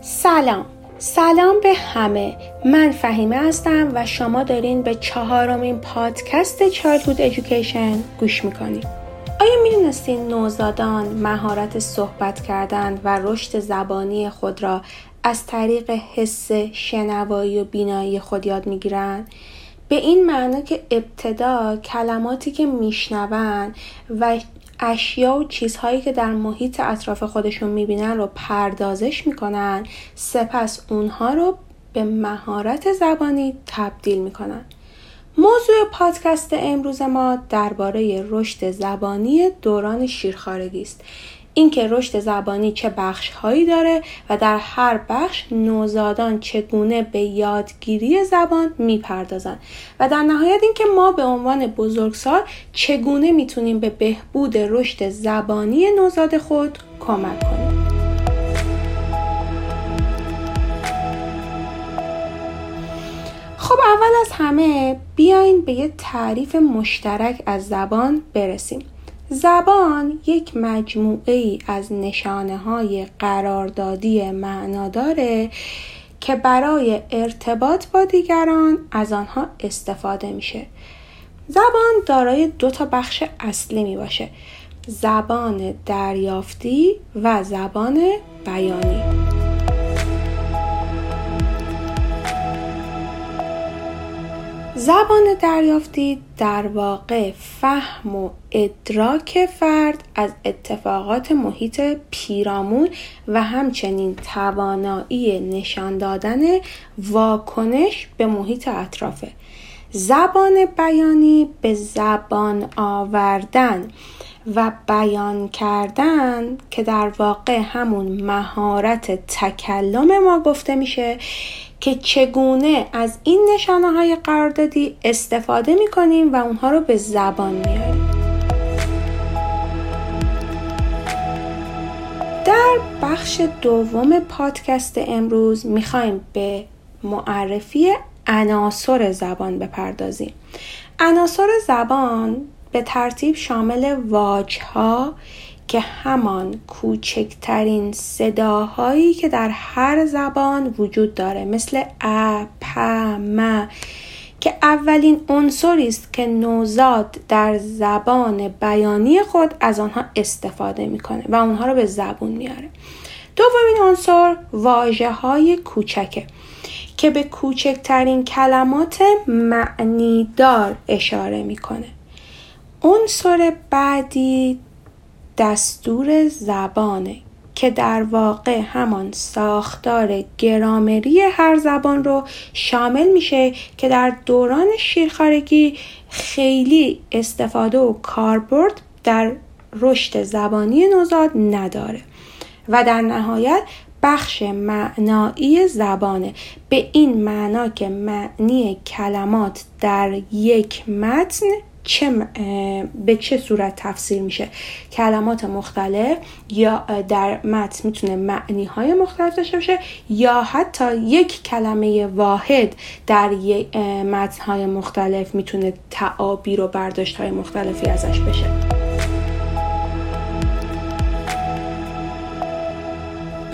سلام. سلام به همه. من فهیمه هستم و شما دارین به چهارمین پادکست چایلدهود ایژوکیشن گوش می‌کنید. آیا می‌دونستین نوزادان مهارت صحبت کردن و رشد زبانی خود را از طریق حس شنوایی و بینایی خود یاد می‌گیرند به این معنا که ابتدا کلماتی که میشنون و اشیا و چیزهایی که در محیط اطراف خودشون می‌بینن رو پردازش می‌کنن سپس اونها رو به مهارت زبانی تبدیل می‌کنن. موضوع پادکست امروز ما درباره رشد زبانی دوران شیرخارگی است. اینکه رشد زبانی چه بخش هایی داره و در هر بخش نوزادان چگونه به یادگیری زبان می‌پردازند. و در نهایت اینکه ما به عنوان بزرگسال چگونه می‌تونیم به بهبود رشد زبانی نوزاد خود کمک کنیم؟ خب اول از همه بیاین به یه تعریف مشترک از زبان برسیم. زبان یک مجموعه ای از نشانه های قراردادی معناداره که برای ارتباط با دیگران از آنها استفاده میشه. زبان دارای دو تا بخش اصلی می باشه زبان دریافتی و زبان بیانی. زبان دریافتی در واقع فهم و ادراک فرد از اتفاقات محیط پیرامون و همچنین توانایی نشان دادن واکنش به محیط اطرافه. زبان بیانی به زبان آوردن. و بیان کردن که در واقع همون مهارت تکلم ما گفته میشه که چگونه از این نشانه های قراردادی استفاده می کنیم و اونها رو به زبان میاریم در بخش دوم پادکست امروز می‌خوایم به معرفی عناصر زبان بپردازیم. عناصر زبان به ترتیب شامل واجها که همان کوچکترین صداهایی که در هر زبان وجود داره مثل ا، پ، م که اولین عنصری است که نوزاد در زبان بیانی خود از آنها استفاده می‌کنه و اونها رو به زبون میاره دومین عنصر واجه های کوچکه که به کوچکترین کلمات معنیدار اشاره می‌کنه. عنصر بعدی دستور زبانه که در واقع همان ساختار گرامری هر زبان رو شامل میشه که در دوران شیرخارگی خیلی استفاده و کاربرد در رشد زبانی نوزاد نداره و در نهایت بخش معنایی زبانه. به این معنا که معنی کلمات در یک متن چه به چه صورت تفسیر میشه. کلمات مختلف یا در متن می‌تونه معنی های مختلف داشته باشه یا حتی یک کلمه واحد در متن های مختلف می‌تونه تعابیر و برداشت های مختلفی ازش بشه.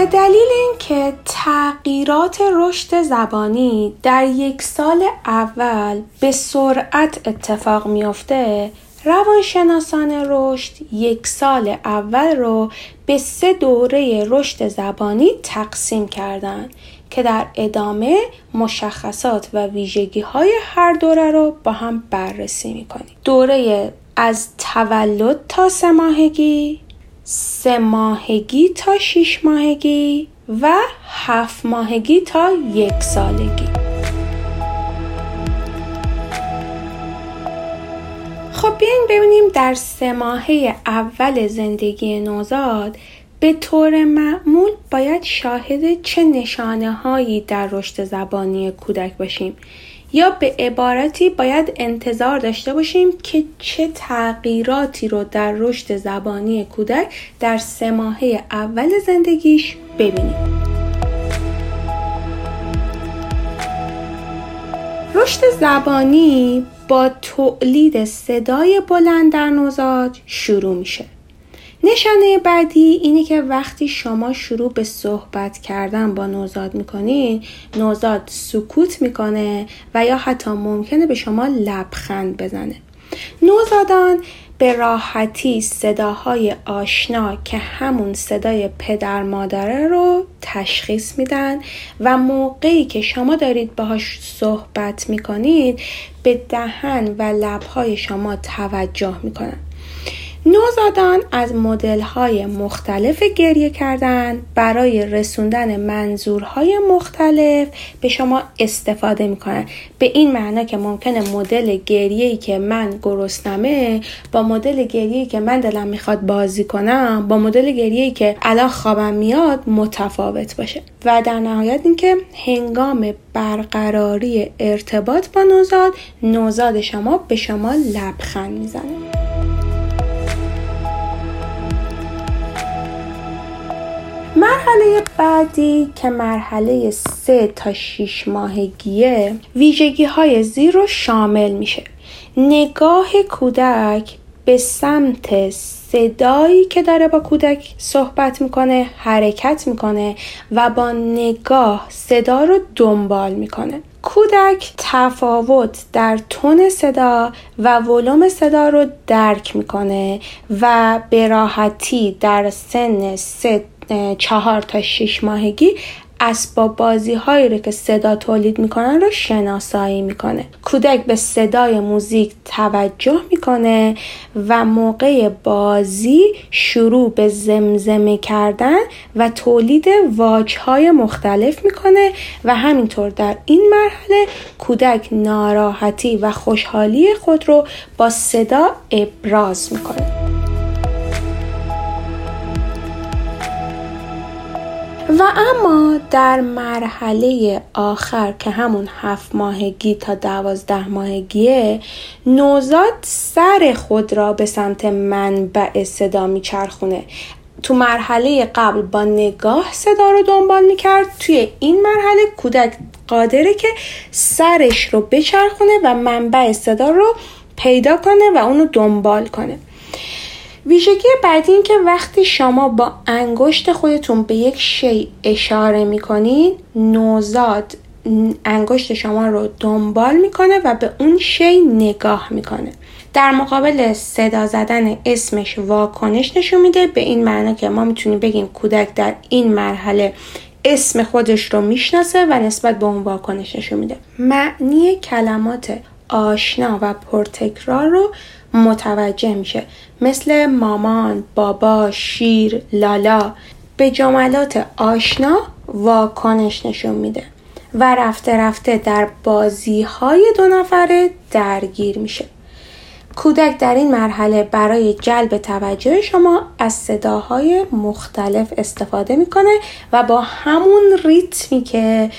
به دلیل اینکه تغییرات رشد زبانی در یک سال اول به سرعت اتفاق میافته روانشناسان رشد یک سال اول رو به سه دوره رشد زبانی تقسیم کردند که در ادامه مشخصات و ویژگی های هر دوره رو با هم بررسی می‌کنیم. دوره از تولد تا سه سه ماهگی تا شیش ماهگی و هفت ماهگی تا یک سالگی. خب بیاین ببینیم در سه ماهه اول زندگی نوزاد به طور معمول باید شاهد چه نشانه هایی در رشد زبانی کودک باشیم؟ یا به عبارتی باید انتظار داشته باشیم که چه تغییراتی رو در رشد زبانی کودک در سه ماهه اول زندگیش ببینیم. رشد زبانی با تولید صدای بلند در نوزاد شروع میشه. نشانه بعدی اینه که وقتی شما شروع به صحبت کردن با نوزاد می‌کنید نوزاد سکوت می‌کنه و یا حتی ممکنه به شما لبخند بزنه. نوزادان به راحتی صداهای آشنا که همون صدای پدر مادره رو تشخیص میدن و موقعی که شما دارید باهاش صحبت می‌کنید به دهن و لبهای شما توجه می‌کنن. نوزادان از مدل های مختلف گریه کردن برای رسوندن منظورهای مختلف به شما استفاده می‌کنن. به این معنا که ممکنه مدل گریه که من گرسنمه با مدل گریه که من دلم می‌خواد بازی کنم با مدل گریه که الان خوابم میاد متفاوت باشه. و در نهایت اینکه هنگام برقراری ارتباط با نوزاد نوزاد شما به شما لبخند می‌زنه. مرحله بعدی که مرحله سه تا 6 ماهگیه ویژگی های زیر رو شامل میشه. نگاه کودک به سمت صدایی که داره با کودک صحبت می‌کنه حرکت می‌کنه و با نگاه صدا رو دنبال می‌کنه. کودک تفاوت در تون صدا و ولوم صدا رو درک می‌کنه و به راحتی در سن سه چهار تا شش ماهگی اسباب بازی هایی رو که صدا تولید می‌کنن رو شناسایی می‌کنه. کودک به صدای موزیک توجه می‌کنه و موقع بازی شروع به زمزمه کردن و تولید واج های مختلف می‌کنه و همینطور در این مرحله کودک ناراحتی و خوشحالی خود رو با صدا ابراز می‌کنه. و اما در مرحله آخر که همون هفت ماهگی تا دوازده ماهگیه نوزاد سر خود را به سمت منبع صدا میچرخونه. تو مرحله قبل با نگاه صدا رو دنبال می‌کرد. توی این مرحله کودک قادره که سرش رو بچرخونه و منبع صدا رو پیدا کنه و اونو دنبال کنه. ویژگی بعدی این که وقتی شما با انگشت خودتون به یک شی اشاره می‌کنید نوزاد انگشت شما رو دنبال می‌کنه و به اون شی نگاه می‌کنه. در مقابل صدا زدن اسمش واکنش نشون میده به این معنا که ما می‌تونیم بگیم کودک در این مرحله اسم خودش رو می‌شناسه و نسبت به اون واکنش نشون میده. معنی کلمات آشنا و پرتکرار رو متوجه میشه. مثل مامان، بابا، شیر، لالا. به جملات آشنا واکنش نشون میده و رفته رفته در بازی های دو نفره درگیر میشه. کودک در این مرحله برای جلب توجه شما از صداهای مختلف استفاده می‌کنه و با همون ریتمی که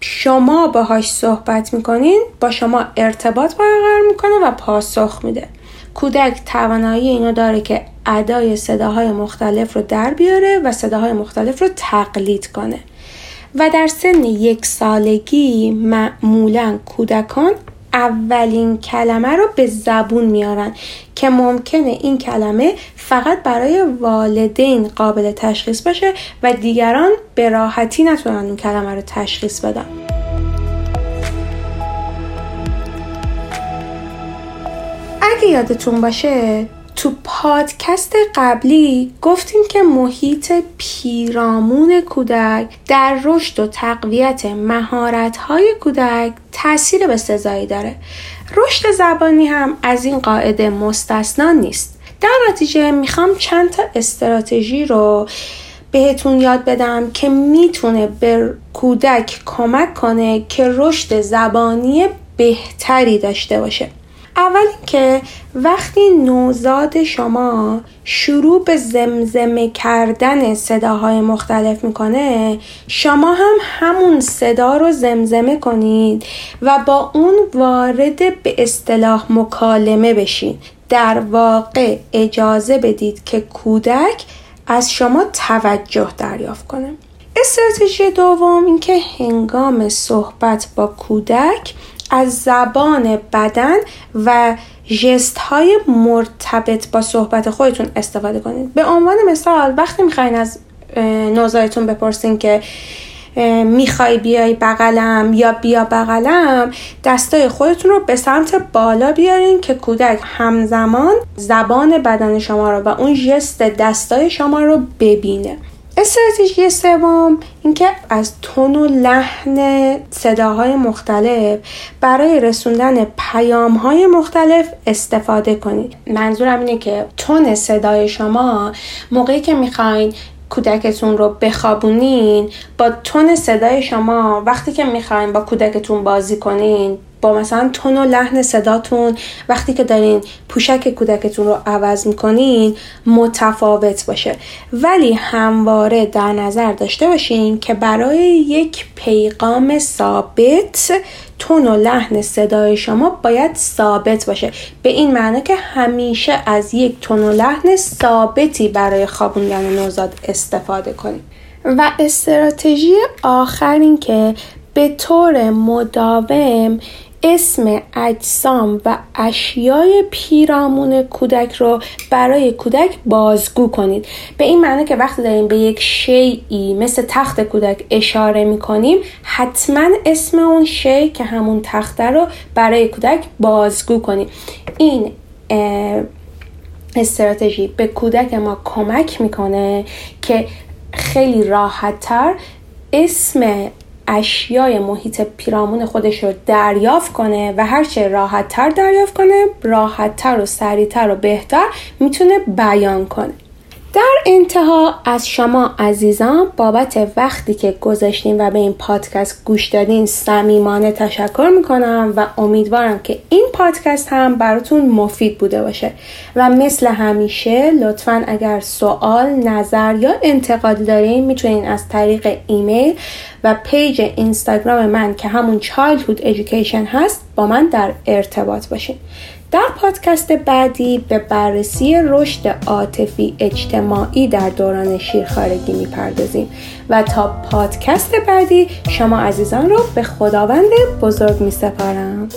شما باهاش صحبت می‌کنین با شما ارتباط برقرار می‌کنه و پاسخ میده. کودک توانایی اینو داره که ادای صداهای مختلف رو در بیاره و صداهای مختلف رو تقلید کنه. و در سن یک سالگی معمولا کودکان اولین کلمه رو به زبون میارن که ممکنه این کلمه فقط برای والدین قابل تشخیص باشه و دیگران به راحتی نتونن اون کلمه رو تشخیص بدن. یادتون باشه تو پادکست قبلی گفتیم که محیط پیرامون کودک در رشد و تقویت مهارت‌های کودک تاثیر به سزایی داره. رشد زبانی هم از این قاعده مستثنا نیست. در نتیجه می‌خوام چند تا استراتژی رو بهتون یاد بدم که می‌تونه به کودک کمک کنه که رشد زبانی بهتری داشته باشه. اول که وقتی نوزاد شما شروع به زمزمه کردن صداهای مختلف می‌کنه شما هم همون صدا رو زمزمه کنید و با اون وارد به اصطلاح مکالمه بشین. در واقع اجازه بدید که کودک از شما توجه دریافت کنه. استراتژی دوم اینکه هنگام صحبت با کودک از زبان بدن و جست های مرتبط با صحبت خودتون استفاده کنید. به عنوان مثال وقتی می‌خواین از نوزایتون بپرسین که می‌خوای بیای بغلم یا بیا بغلم دستای خودتون رو به سمت بالا بیارین که کودک همزمان زبان بدن شما رو و اون جست دستای شما رو ببینه. استراتژی سوم اینکه از تون و لحن صداهای مختلف برای رسوندن پیام های مختلف استفاده کنید. منظورم اینه که تون صدای شما موقعی که می‌خواین کودکتون رو بخوابونین با تون صدای شما وقتی که می‌خواین با کودکتون بازی کنین با مثلا تون و لحن صداتون وقتی که دارین پوشک کودکتون رو عوض می‌کنین متفاوت باشه. ولی همواره در نظر داشته باشین که برای یک پیغام ثابت تون و لحن صدای شما باید ثابت باشه. به این معنی که همیشه از یک تون و لحن ثابتی برای خوابوندن نوزاد استفاده کنید و استراتژی آخر این که به طور مداوم اسم اجسام و اشیای پیرامون کودک رو برای کودک بازگو کنید. به این معنی که وقتی داریم به یک شیعی مثل تخت کودک اشاره می‌کنیم حتما اسم اون شی که همون تخته رو برای کودک بازگو کنید این استراتژی به کودک ما کمک می‌کنه که خیلی راحتتر اسم اشیای محیط پیرامون خودش رو دریافت کنه و هرچه راحت تر دریافت کنه راحت تر و سریعتر و بهتر می‌تونه بیان کنه. در انتها از شما عزیزان بابت وقتی که گذاشتین و به این پادکست گوش دادین صمیمانه تشکر می‌کنم و امیدوارم که این پادکست هم براتون مفید بوده باشه. و مثل همیشه لطفا اگر سوال نظر یا انتقادی دارین می‌تونین از طریق ایمیل و پیج اینستاگرام من که همون Childhood Education هست با من در ارتباط باشین. در پادکست بعدی به بررسی رشد عاطفی اجتماعی در دوران شیرخارگی می‌پردازیم و تا پادکست بعدی شما عزیزان رو به خداوند بزرگ میسپارم.